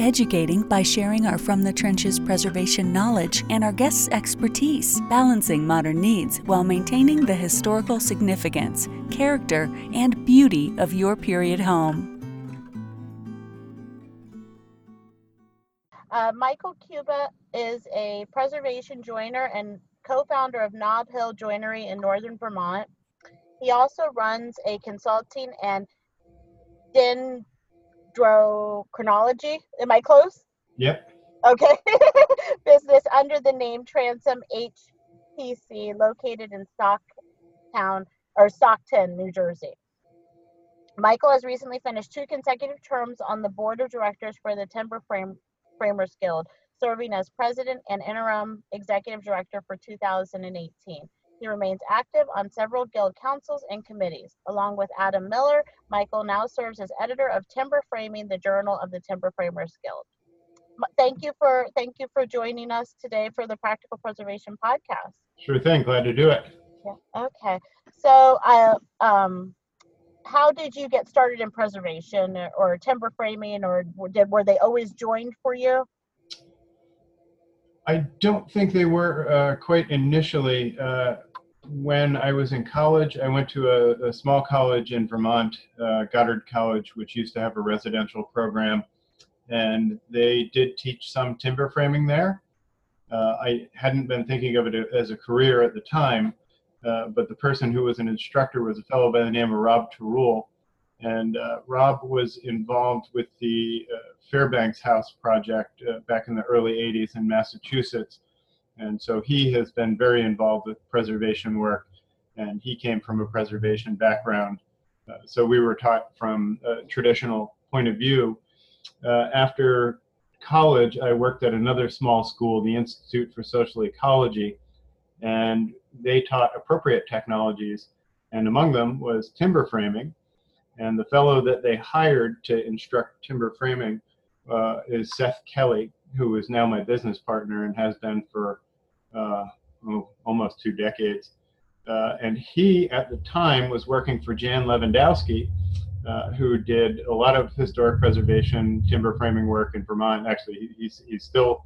educating by sharing our From the Trenches preservation knowledge and our guests' expertise, balancing modern needs while maintaining the historical significance, character, and beauty of your period home. Uh, Michael Cuba is a preservation joiner and co founder of Nob Hill Joinery in northern Vermont. He also runs a consulting and dendrochronology. Am I close? Yep. Okay. Business under the name Transom HPC, located in Stocktown or Stockton, New Jersey. Michael has recently finished two consecutive terms on the board of directors for the Timber Frame, Framers Guild, serving as president and interim executive director for 2018. He remains active on several guild councils and committees. Along with Adam Miller, Michael now serves as editor of Timber Framing, the Journal of the Timber Framers Guild. Thank you for thank you for joining us today for the Practical Preservation Podcast. Sure thing. Glad to do it. Yeah. Okay. So, uh, um, how did you get started in preservation or timber framing, or did were they always joined for you? I don't think they were uh, quite initially. Uh, when I was in college, I went to a, a small college in Vermont, uh, Goddard College, which used to have a residential program, and they did teach some timber framing there. Uh, I hadn't been thinking of it as a career at the time, uh, but the person who was an instructor was a fellow by the name of Rob Tarule, and uh, Rob was involved with the uh, Fairbanks House project uh, back in the early 80s in Massachusetts and so he has been very involved with preservation work, and he came from a preservation background. Uh, so we were taught from a traditional point of view. Uh, after college, I worked at another small school, the Institute for Social Ecology, and they taught appropriate technologies, and among them was timber framing. And the fellow that they hired to instruct timber framing uh, is Seth Kelly, who is now my business partner and has been for uh, almost two decades. Uh, and he, at the time, was working for Jan Lewandowski, uh, who did a lot of historic preservation timber framing work in Vermont. Actually, he's, he's still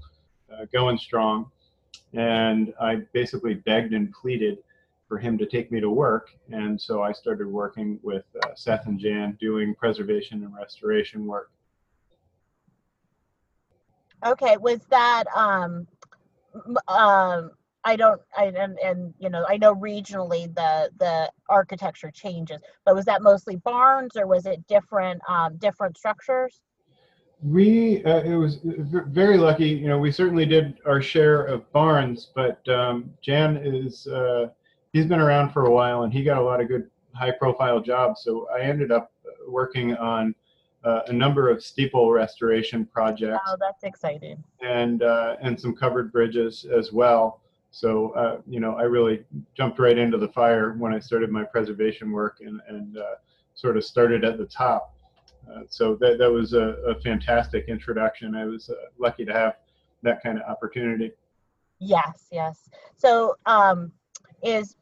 uh, going strong. And I basically begged and pleaded for him to take me to work. And so I started working with uh, Seth and Jan doing preservation and restoration work. Okay, was that um, um, I don't, I and, and you know, I know regionally the the architecture changes, but was that mostly barns or was it different um, different structures? We uh, it was very lucky. You know, we certainly did our share of barns, but um, Jan is uh, he's been around for a while and he got a lot of good high profile jobs. So I ended up working on uh, a number of steeple restoration projects. Oh, that's exciting. And uh, and some covered bridges as well. So uh, you know, I really jumped right into the fire when I started my preservation work and and uh, sort of started at the top. Uh, so that that was a, a, fantastic introduction. I was uh, lucky to have that kind of opportunity. Yes, yes. So um, is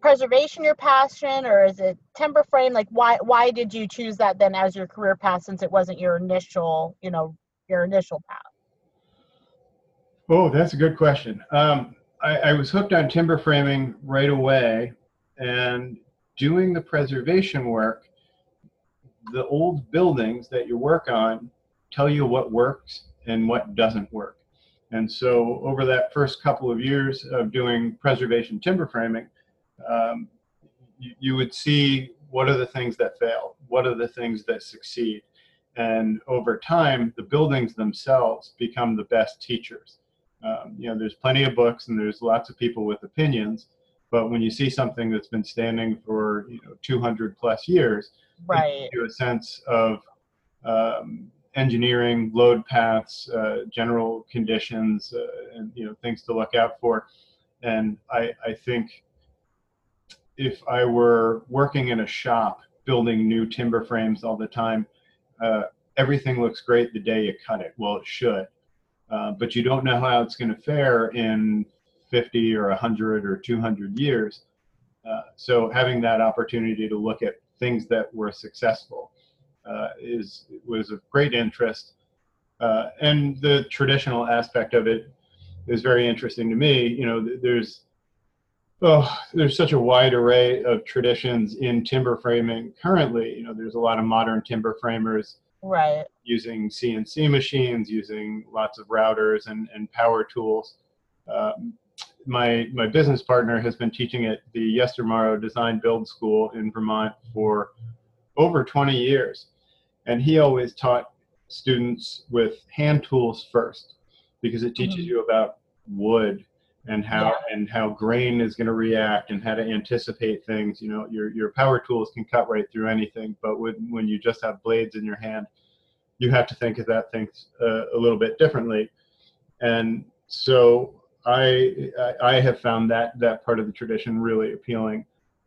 preservation your passion or is it timber frame? Like why why did you choose that then as your career path since it wasn't your initial you know your initial path? Oh that's a good question. Um, I, I was hooked on timber framing right away and doing the preservation work the old buildings that you work on tell you what works and what doesn't work. And so over that first couple of years of doing preservation timber framing um, you, you, would see what are the things that fail? What are the things that succeed? And over time, the buildings themselves become the best teachers. Um, you know, there's plenty of books and there's lots of people with opinions, but when you see something that's been standing for you know 200 plus years, right, you a sense of um, engineering, load paths, uh, general conditions, uh, and you know things to look out for. And I, I think if I were working in a shop building new timber frames all the time, uh, everything looks great the day you cut it. Well, it should, uh, but you don't know how it's going to fare in 50 or 100 or 200 years. Uh, so having that opportunity to look at things that were successful uh, is was of great interest, uh, and the traditional aspect of it is very interesting to me. You know, there's oh, there's such a wide array of traditions in timber framing currently. You know, there's a lot of modern timber framers right using CNC machines, using lots of routers and, and power tools. Um, my my business partner has been teaching at the Yestermorrow Design Build School in Vermont for over 20 years, and he always taught students with hand tools first because it teaches mm-hmm. you about wood and how yeah. and how grain is going to react and how to anticipate things you know your your power tools can cut right through anything but when when you just have blades in your hand you have to think of that things uh, a little bit differently and so I I have found that that part of the tradition really appealing.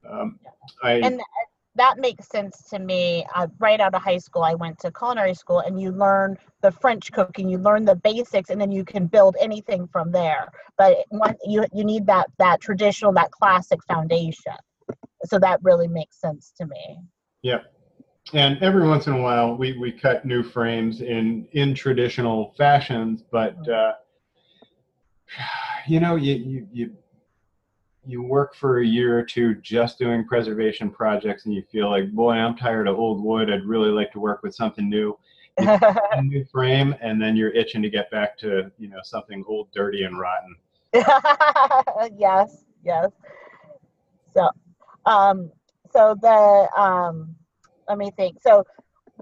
Um, I, and that makes sense to me. Uh, right out of high school, I went to culinary school, and you learn the French cooking, you learn the basics, and then you can build anything from there. But one, you you need that that traditional, that classic foundation. So that really makes sense to me. Yeah, and every once in a while, we we cut new frames in in traditional fashions, but. Uh, you know, you, you, you, you work for a year or two just doing preservation projects and you feel like, boy, I'm tired of old wood. I'd really like to work with something new. a new frame and then you're itching to get back to, you know, something old, dirty and rotten. yes, yes. So, um, so the, um, let me think. So,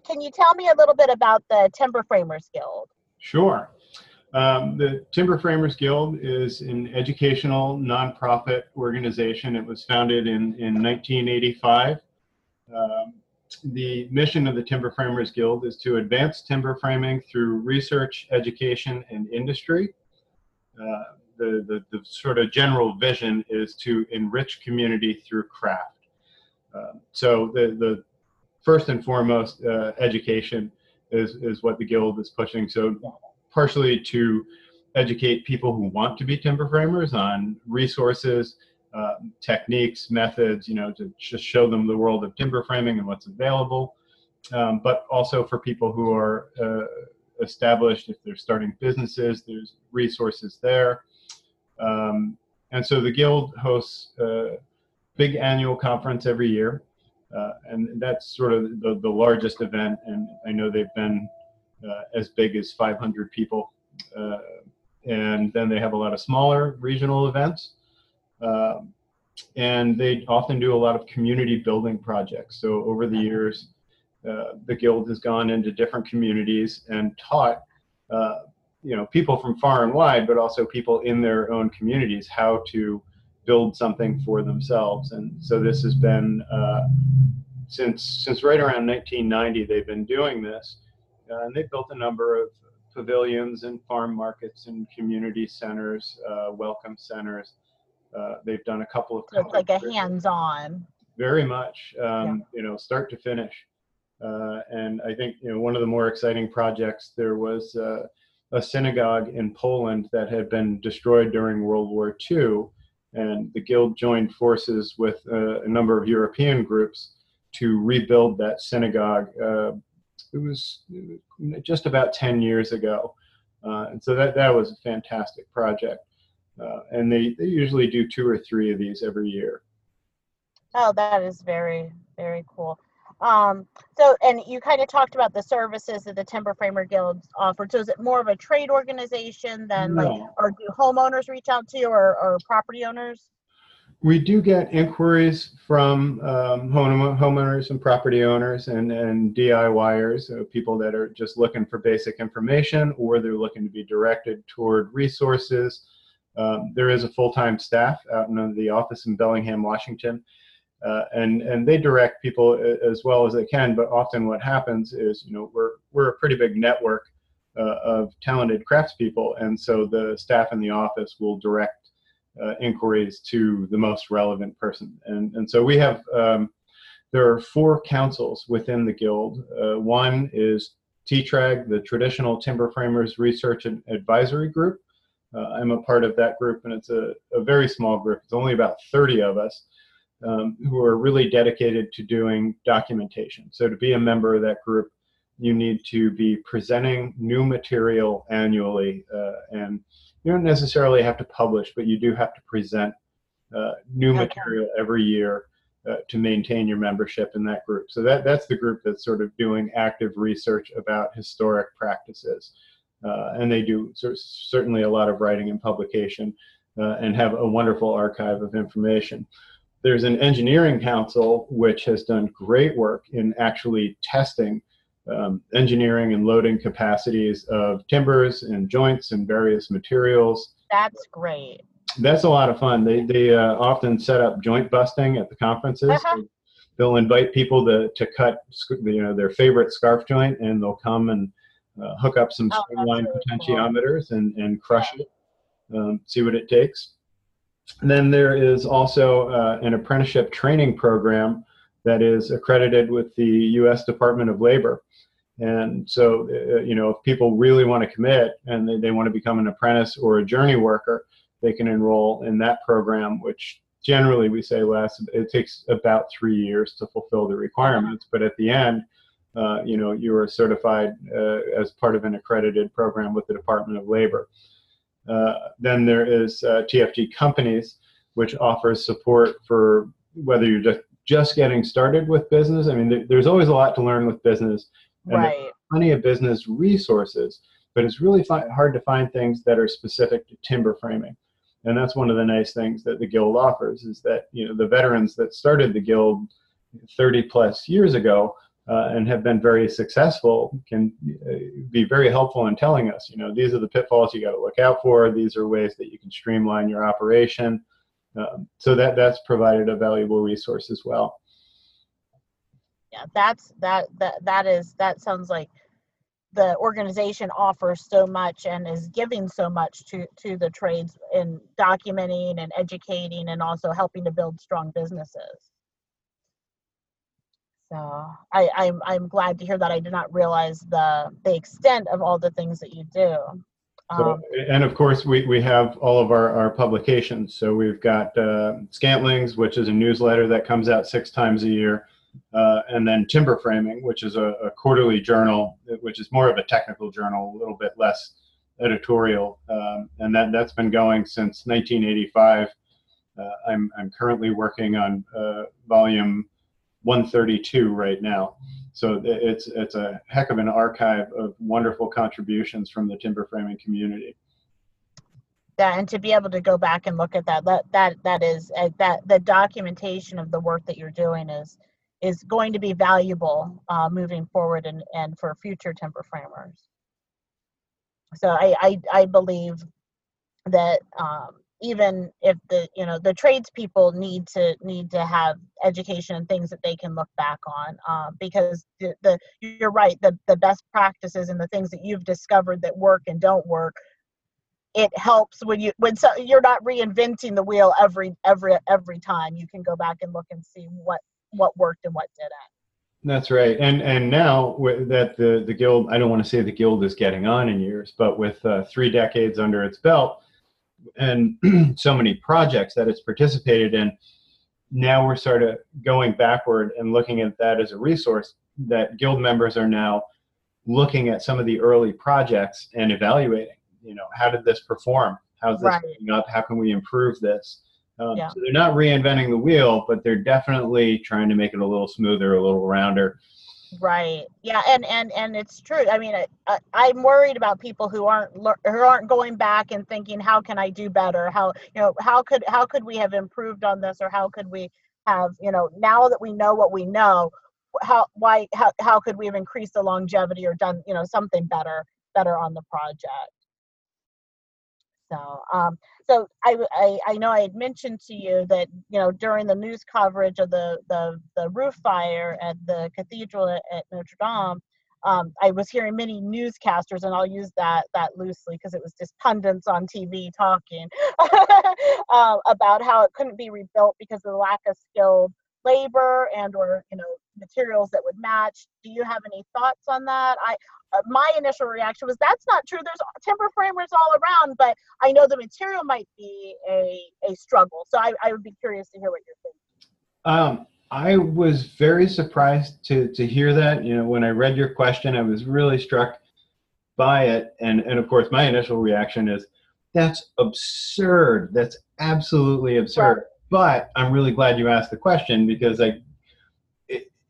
can you tell me a little bit about the Timber Framers Guild? Sure. Um, the Timber Framers Guild is an educational nonprofit organization. It was founded in, in 1985. Um, the mission of the Timber Framers Guild is to advance timber framing through research, education, and industry. Uh, the, the, the, sort of general vision is to enrich community through craft. Uh, so the, the first and foremost uh, education is, is what the guild is pushing. So partially to educate people who want to be timber framers on resources, uh, techniques, methods, you know, to just show them the world of timber framing and what's available. Um, but also for people who are uh, established, if they're starting businesses, there's resources there. Um, and so the Guild hosts a big annual conference every year. Uh, and that's sort of the, the largest event. And I know they've been uh, as big as 500 people. Uh, and then they have a lot of smaller regional events. Um, and they often do a lot of community building projects. So over the years, uh, the guild has gone into different communities and taught uh, you know people from far and wide but also people in their own communities how to build something for themselves and so this has been uh, since since right around 1990 they've been doing this uh, and they've built a number of pavilions and farm markets and community centers, uh, welcome centers. Uh, they've done a couple of. So it's like a hands-on. Very much, um, yeah. you know, start to finish. Uh, and I think you know one of the more exciting projects there was uh, a synagogue in Poland that had been destroyed during World War II, and the guild joined forces with uh, a number of European groups to rebuild that synagogue uh, it was just about 10 years ago. Uh, and so that, that was a fantastic project. Uh, and they, they usually do two or three of these every year. Oh, that is very, very cool. Um, so, and you kind of talked about the services that the Timber Framer Guilds offered. So, is it more of a trade organization than no. like, or do homeowners reach out to you or, or property owners? We do get inquiries from um, home, homeowners and property owners and, and DIYers, uh, people that are just looking for basic information or they're looking to be directed toward resources. Um, there is a full-time staff out in the office in Bellingham, Washington, uh, and and they direct people as well as they can. But often, what happens is, you know, we're we're a pretty big network uh, of talented craftspeople, and so the staff in the office will direct uh, inquiries to the most relevant person. And, and so we have, um, there are four councils within the Guild. Uh, one is TTRAG, the Traditional Timber Framers Research and Advisory Group. Uh, I'm a part of that group, and it's a, a very small group. It's only about 30 of us um, who are really dedicated to doing documentation. So to be a member of that group, you need to be presenting new material annually uh, and you don't necessarily have to publish, but you do have to present uh, new okay. material every year uh, to maintain your membership in that group. So that that's the group that's sort of doing active research about historic practices, uh, and they do certainly a lot of writing and publication, uh, and have a wonderful archive of information. There's an engineering council which has done great work in actually testing um, engineering and loading capacities of timbers and joints and various materials. That's great. That's a lot of fun. They, they uh, often set up joint busting at the conferences. Uh-huh. They'll invite people to, to cut you know their favorite scarf joint, and they'll come and uh, hook up some oh, streamline really potentiometers cool. and, and crush yeah. it, um, see what it takes. And then there is also uh, an apprenticeship training program that is accredited with the U.S. Department of Labor. And so, uh, you know, if people really want to commit and they, they want to become an apprentice or a journey worker, they can enroll in that program, which generally we say lasts, it takes about three years to fulfill the requirements. But at the end, uh, you know, you are certified uh, as part of an accredited program with the Department of Labor. Uh, then there is uh, TFG Companies, which offers support for whether you're just, getting started with business. I mean, there's always a lot to learn with business and right. plenty of business resources, but it's really fi- hard to find things that are specific to timber framing. And that's one of the nice things that the guild offers is that you know the veterans that started the guild 30 plus years ago uh, and have been very successful can uh, be very helpful in telling us, you know, these are the pitfalls you got to look out for. These are ways that you can streamline your operation. Um, so that that's provided a valuable resource as well yeah that's that that that is that sounds like the organization offers so much and is giving so much to to the trades in documenting and educating and also helping to build strong businesses so I, I'm I'm glad to hear that. I did not realize the the extent of all the things that you do. So, um, and of course, we, we have all of our, our publications. So we've got uh, Scantlings, which is a newsletter that comes out six times a year uh, and then Timber Framing, which is a, a, quarterly journal, which is more of a technical journal, a little bit less editorial, um, and that that's been going since 1985. Uh, I'm I'm currently working on uh, volume 132 right now, so it's it's a heck of an archive of wonderful contributions from the timber framing community. Yeah, and to be able to go back and look at that, that that that is uh, that the documentation of the work that you're doing is is going to be valuable uh, moving forward and, and for future timber framers. So I, I, I believe that um, even if the you know the tradespeople need to need to have education and things that they can look back on uh, because the, the you're right the the best practices and the things that you've discovered that work and don't work it helps when you when so you're not reinventing the wheel every every every time you can go back and look and see what what worked and what didn't. That's right, and and now that the the guild, I don't want to say the guild is getting on in years, but with uh, three decades under its belt and so many projects that it's participated in, now we're sort of going backward and looking at that as a resource that guild members are now looking at some of the early projects and evaluating. You know, how did this perform? How's this right. up? How can we improve this? Um, yeah. So they're not reinventing the wheel, but they're definitely trying to make it a little smoother, a little rounder. Right. Yeah, and and and it's true. I mean, I, I'm worried about people who aren't who aren't going back and thinking, how can I do better? How you know how could how could we have improved on this, or how could we have you know now that we know what we know, how why how how could we have increased the longevity or done you know something better better on the project? So, um, so I, I, I know I had mentioned to you that you know during the news coverage of the the, the roof fire at the cathedral at, Notre Dame, um, I was hearing many newscasters, and I'll use that that loosely because it was just pundits on TV talking uh, about how it couldn't be rebuilt because of the lack of skilled labor and or you know materials that would match. Do you have any thoughts on that? I uh, my initial reaction was that's not true. There's timber framers all around, but I know the material might be a a struggle. So I, I would be curious to hear what you're thinking. Um, I was very surprised to to hear that. You know, when I read your question, I was really struck by it, and and of course, my initial reaction is that's absurd. That's absolutely absurd. Right. But I'm really glad you asked the question because I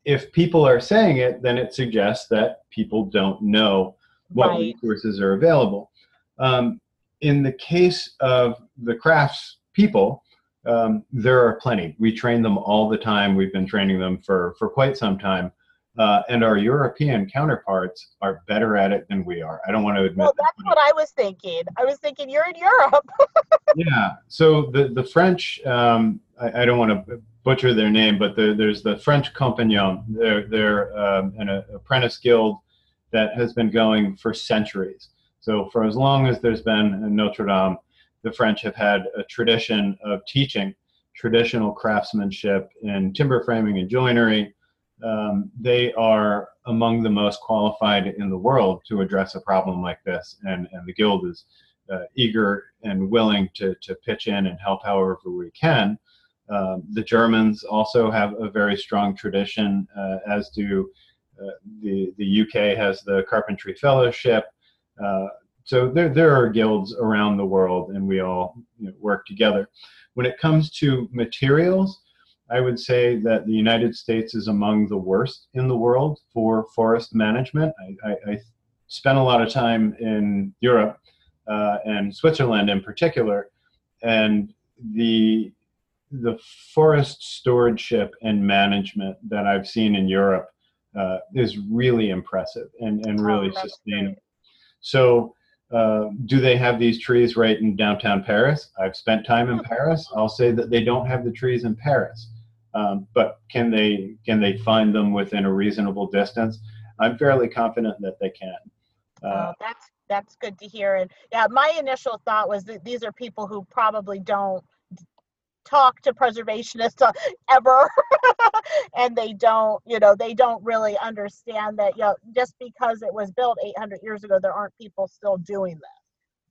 if people are saying it, then it suggests that people don't know what right. resources are available. Um, in the case of the crafts people, um, there are plenty. We train them all the time. We've been training them for, for quite some time. Uh, and our European counterparts are better at it than we are. I don't want to admit. Well, that's that, what I was thinking. I was thinking you're in Europe. yeah. So the the French, um, I, I, don't want to butcher their name, but the, there's the French Compagnon. They're, they're um, an apprentice guild that has been going for centuries. So for as long as there's been Notre Dame, the French have had a tradition of teaching traditional craftsmanship in timber framing and joinery. Um, they are among the most qualified in the world to address a problem like this, and, and the guild is uh, eager and willing to, to pitch in and help however we can. Um, the Germans also have a very strong tradition, uh, as do uh, the the UK has the Carpentry Fellowship. Uh, so there there are guilds around the world, and we all you know, work together. When it comes to materials, I would say that the United States is among the worst in the world for forest management. I, I, I spent a lot of time in Europe uh, and Switzerland in particular, and the the forest stewardship and management that I've seen in Europe uh, is really impressive and, and oh, really oh, sustainable. Great. So, uh, do they have these trees right in downtown Paris? I've spent time in Paris. I'll say that they don't have the trees in Paris, um, but can they can they find them within a reasonable distance? I'm fairly confident that they can. Uh, oh, that's that's good to hear. And yeah, my initial thought was that these are people who probably don't talk to preservationists ever and they don't you know they don't really understand that you know just because it was built 800 years ago there aren't people still doing this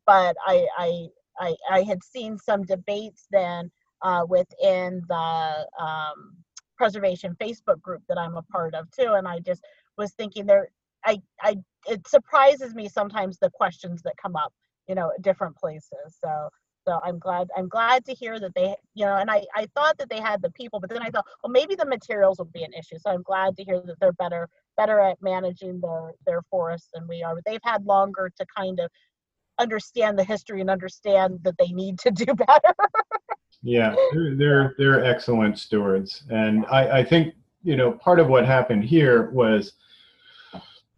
but i i i, I had seen some debates then uh, within the um, preservation facebook group that i'm a part of too and i just was thinking there i i it surprises me sometimes the questions that come up you know different places so so i'm glad i'm glad to hear that they you know and i i thought that they had the people but then i thought well maybe the materials will be an issue so i'm glad to hear that they're better better at managing their their forests than we are but they've had longer to kind of understand the history and understand that they need to do better yeah they're, they're they're excellent stewards and i i think you know part of what happened here was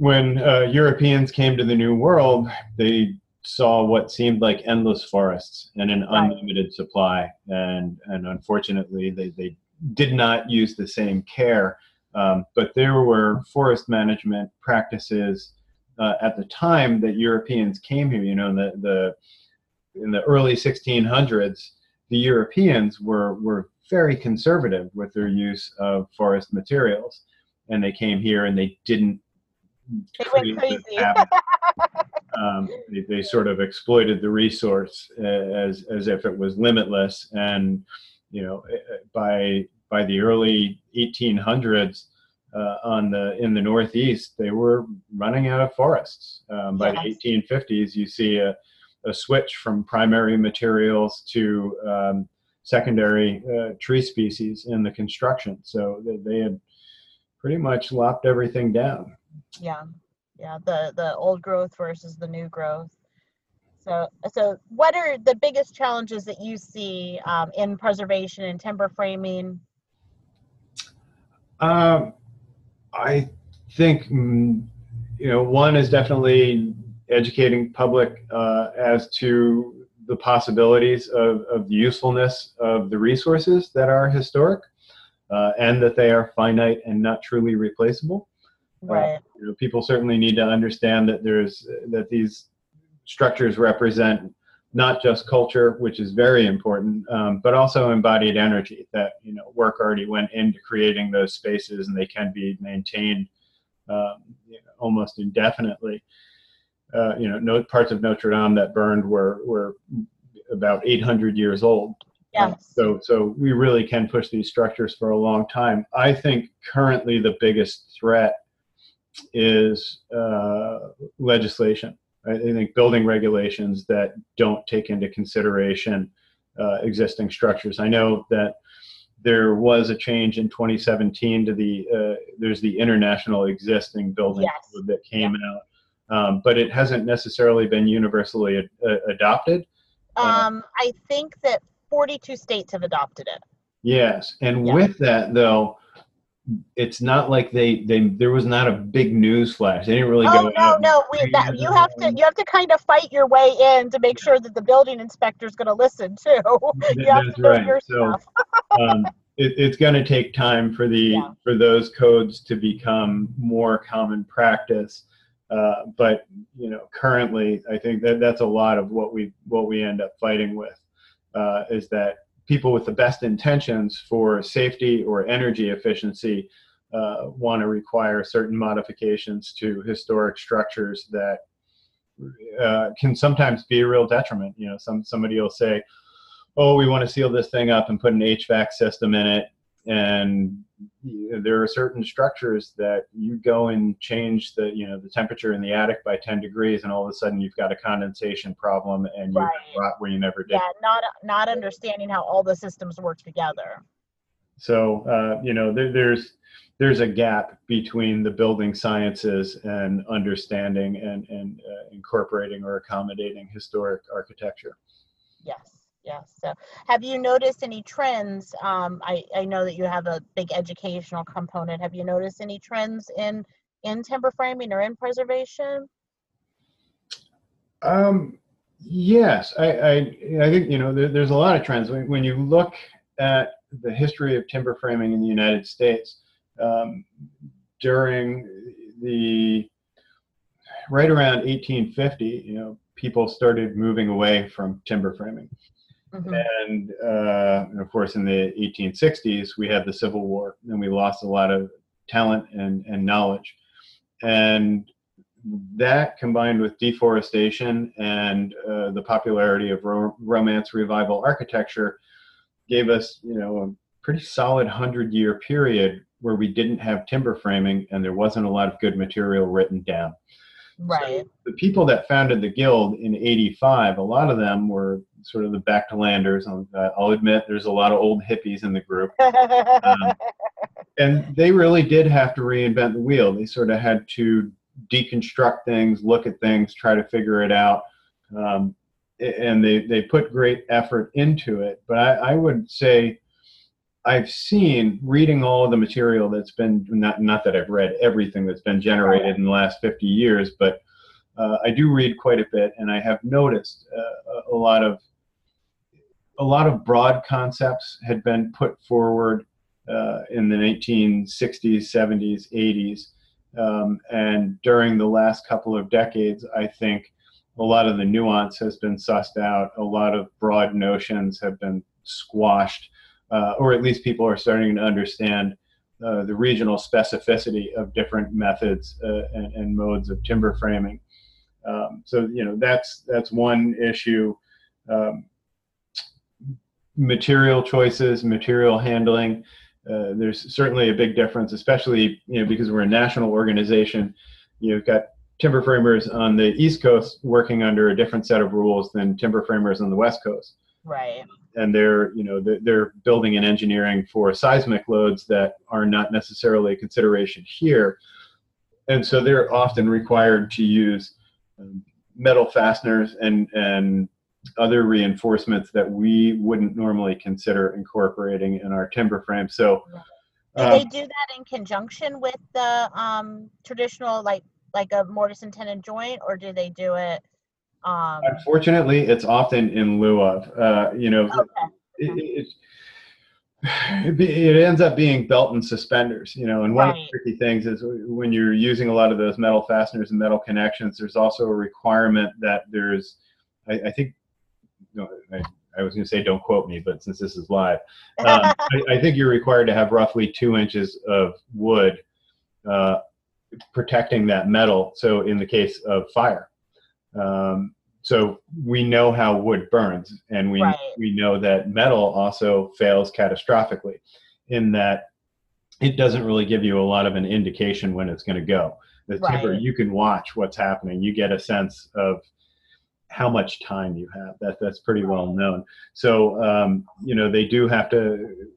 when uh, Europeans came to the New World, they saw what seemed like endless forests and an right. unlimited supply. And, and unfortunately, they, they did not use the same care. Um, but there were forest management practices uh, at the time that Europeans came here. You know, in the, the in the early 1600s, the Europeans were were very conservative with their use of forest materials, and they came here and they didn't. They went crazy. um, they, they, sort of exploited the resource uh, as as if it was limitless. And you know, eh, eh, by by the early 1800s, uh, on the in the Northeast, they were running out of forests. Um, by yes. the 1850s, you see a, a switch from primary materials to um, secondary uh, tree species in the construction. So they, they had pretty much lopped everything down. Yeah, yeah. The the old growth versus the new growth. So, so what are the biggest challenges that you see um, in preservation and timber framing? Um, I think mm, you know one is definitely educating public uh, as to the possibilities of, of the usefulness of the resources that are historic uh, and that they are finite and not truly replaceable. Right. Uh, you know, people certainly need to understand that there's that these structures represent not just culture, which is very important, um, but also embodied energy. That you know, work already went into creating those spaces, and they can be maintained um, you know, almost indefinitely. Uh, you know, no, parts of Notre Dame that burned were were about 800 years old. Yes. Uh, so, so we really can push these structures for a long time. I think currently the biggest threat is uh, legislation. I think building regulations that don't take into consideration uh, existing structures. I know that there was a change in 2017 to the uh, there's the international existing building Yes. code that came out, um, but it hasn't necessarily been universally ad- uh, adopted. Um, I think that 42 states have adopted it. Yes, and Yeah. with that though, it's not like they they there was not a big news flash. They didn't really Oh go. no, no, we, that, you have to you have to kind of fight your way in to make sure that the building inspector is going to listen too. You have That's to know right. your So stuff. um, it, it's going to take time for the Yeah. for those codes to become more common practice. Uh, but you know, currently, I think that that's a lot of what we what we end up fighting with uh, is that people with the best intentions for safety or energy efficiency uh, want to require certain modifications to historic structures that uh, can sometimes be a real detriment. You know, some somebody will say, "Oh, we want to seal this thing up and put an HVAC system in it," and there are certain structures that you go and change the you know the temperature in the attic by 10 degrees, and all of a sudden you've got a condensation problem and you Right. rot where you never did. Yeah, not not understanding how all the systems work together. So uh, you know, there, there's there's a gap between the building sciences and understanding and and uh, incorporating or accommodating historic architecture. Yes, yes. So, have you noticed any trends? Um, I I know that you have a big educational component. Have you noticed any trends in in timber framing or in preservation? Um, yes, I, I, I think you know there, there's a lot of trends. When, when you look at the history of timber framing in the United States um, during the right around 1850, you know, people started moving away from timber framing, Mhm. and, uh, and of course in the 1860s we had the Civil War, and we lost a lot of talent and, and knowledge, and that combined with deforestation and uh, the popularity of ro- romance revival architecture gave us you know a pretty solid 100 year period where we didn't have timber framing and there wasn't a lot of good material written down Right. the people that founded the guild in 85 a lot of them were sort of the back to landers I'll- i'll admit there's a lot of old hippies in the group um, and they really did have to reinvent the wheel. They sort of had to deconstruct things, look at things, try to figure it out, um, and they they put great effort into it. But I, I would say I've seen reading all of the material that's been not not that I've read everything that's been generated in the last 50 years, but uh, I do read quite a bit, and I have noticed uh, a- a lot of a lot of broad concepts had been put forward uh, in the 1960s, 70s, 80s. Um, and during the last couple of decades, I think a lot of the nuance has been sussed out. A lot of broad notions have been squashed, uh, or at least people are starting to understand uh, the regional specificity of different methods uh, and, and modes of timber framing. Um, so you know that's that's one issue. Um, material choices, material handling. Uh, there's certainly a big difference, especially you know because we're a national organization. You've got timber framers on the East Coast working under a different set of rules than timber framers on the West Coast. right. And they're you know they're, they're building and engineering for seismic loads that are not necessarily a consideration here, and so they're often required to use um, metal fasteners and and other reinforcements that we wouldn't normally consider incorporating in our timber frame. So. Do um, they do that in conjunction with the um, traditional, like like a mortise and tenon joint, or do they do it? Um, Unfortunately, it's often in lieu of. Uh, you know, okay. it, it, it, it ends up being belt and suspenders. You know, and one of the tricky things is when you're using a lot of those metal fasteners and metal connections, there's also a requirement that there's, I, I think, no, I, I was going to say don't quote me, but since this is live, um, I, I think you're required to have roughly two inches of wood uh, protecting that metal. So in the case of fire, um, so we know how wood burns, and we Right. we know that metal also fails catastrophically, in that it doesn't really give you a lot of an indication when it's going to go. The timber, you can watch what's happening. You get a sense of how much time you have. That that's pretty well known. So um, you know they do have to.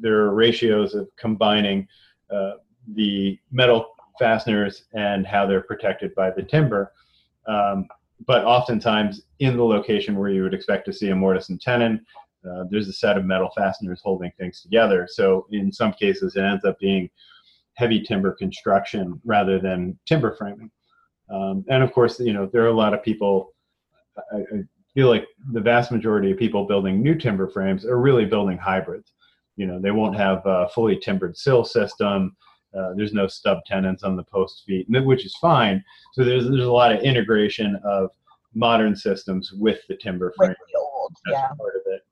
There are ratios of combining uh, the metal fasteners and how they're protected by the timber. Um, but oftentimes in the location where you would expect to see a mortise and tenon, uh, there's a set of metal fasteners holding things together. So in some cases, it ends up being heavy timber construction rather than timber framing. Um, and of course, you know there are a lot of people. I, I feel like the vast majority of people building new timber frames are really building hybrids. You know, they won't have a fully timbered sill system. Uh, there's no stub tenons on the post feet, which is fine. So there's there's a lot of integration of modern systems with the timber frame with the old, that's yeah. part of it.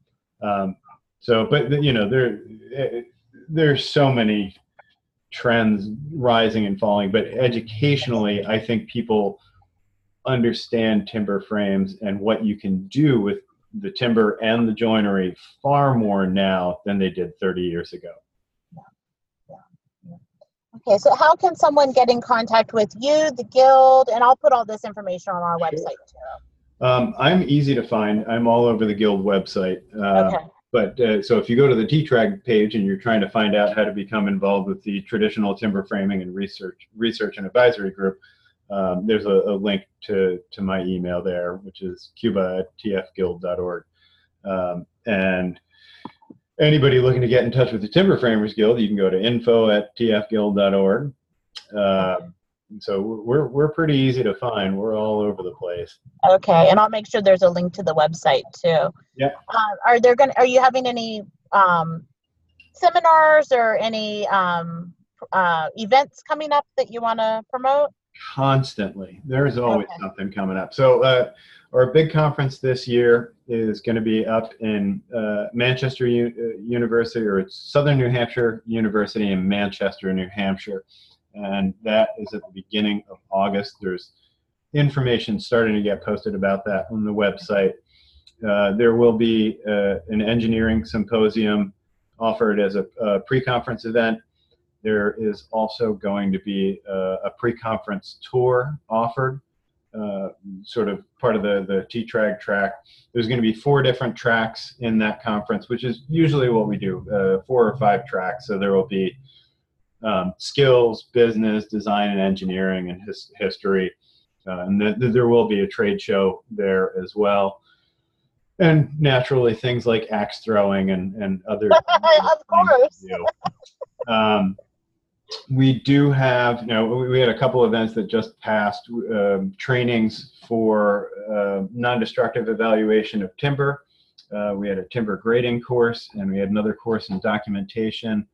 Um, so, but you know, there eh, there's so many trends rising and falling, but educationally, I think people understand timber frames and what you can do with the timber and the joinery far more now than they did 30 years ago. Okay, so how can someone get in contact with you, the guild, and I'll put all this information on our website too. Um, I'm easy to find. I'm all over the guild website. Uh, Okay. But uh, so if you go to the TTRAG page and you're trying to find out how to become involved with the traditional timber framing and research research and advisory group, um, there's a, a link to, to my email there, which is cuba at tfguild.org. Um, and anybody looking to get in touch with the Timber Framers Guild, you can go to info at tfguild.org. Uh, so we're, we're pretty easy to find. We're all over the place. Okay, and I'll make sure there's a link to the website too. Yeah. Uh, are there gonna? Are you having any um, seminars or any um, uh, events coming up that you want to promote? constantly. There's always Okay. something coming up. So uh, our big conference this year is going to be up in uh, Manchester U- uh, University or Southern New Hampshire University in Manchester, New Hampshire, and that is at the beginning of August. There's information starting to get posted about that on the website. Uh, there will be uh, an engineering symposium offered as a, a pre-conference event there is also going to be a, a pre-conference tour offered, uh, sort of part of the the T-Trag track. There's going to be four different tracks in that conference, which is usually what we do, uh, four or five tracks. So there will be um, skills, business, design and engineering, and his, history, uh, and th- th- there will be a trade show there as well. And naturally, things like axe throwing and, and other. Of course. things to do. Um, we do have, you know, we, had a couple events that just passed, um, trainings for uh, non-destructive evaluation of timber. Uh, we had a timber grading course, and we had another course in documentation,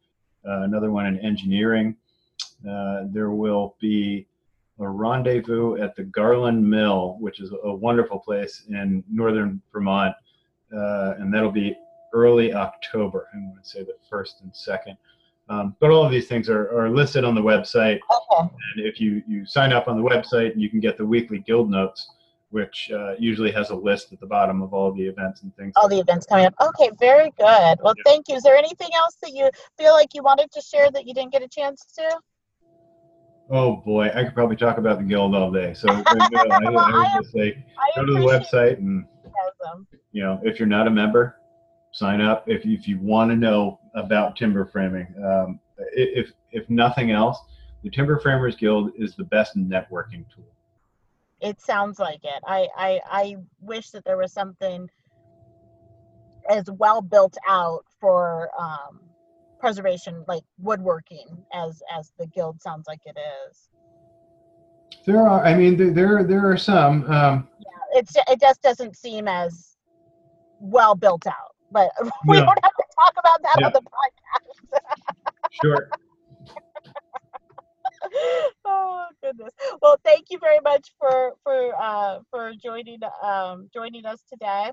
uh, another one in engineering. Uh, there will be a rendezvous at the Garland Mill, which is a wonderful place in northern Vermont, uh, and that'll be early October. I want to say the first and second. Um, but all of these things are, are listed on the website. Okay. And if you, you sign up on the website, you can get the weekly guild notes, which uh, usually has a list at the bottom of all the events and things. All the events coming up. Okay, very good. Well, Yeah. thank you. Is there anything else that you feel like you wanted to share that you didn't get a chance to? Oh boy, I could probably talk about the guild all day. So uh, I, I would just say, go to the website and you know if you're not a member, sign up if, if you want to know about timber framing. Um, if, if nothing else, the Timber Framers Guild is the best networking tool. It sounds like it. I, I, I wish that there was something as well built out for um, preservation, like woodworking, as as the guild sounds like it is. There are, I mean, there there are some. Um, yeah, it's it just doesn't seem as well built out. But we no. don't have talk about that yeah. on the podcast. sure. oh goodness. Well, thank you very much for for uh, for joining um, joining us today.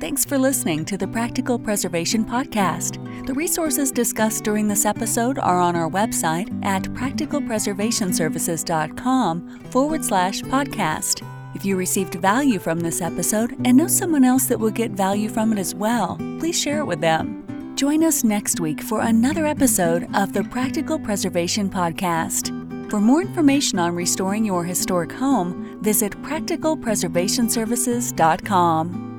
Thanks for listening to the Practical Preservation Podcast. The resources discussed during this episode are on our website at practicalpreservationservices.com forward slash podcast. If you received value from this episode and know someone else that will get value from it as well, please share it with them. Join us next week for another episode of the Practical Preservation Podcast. For more information on restoring your historic home, visit practicalpreservationservices.com.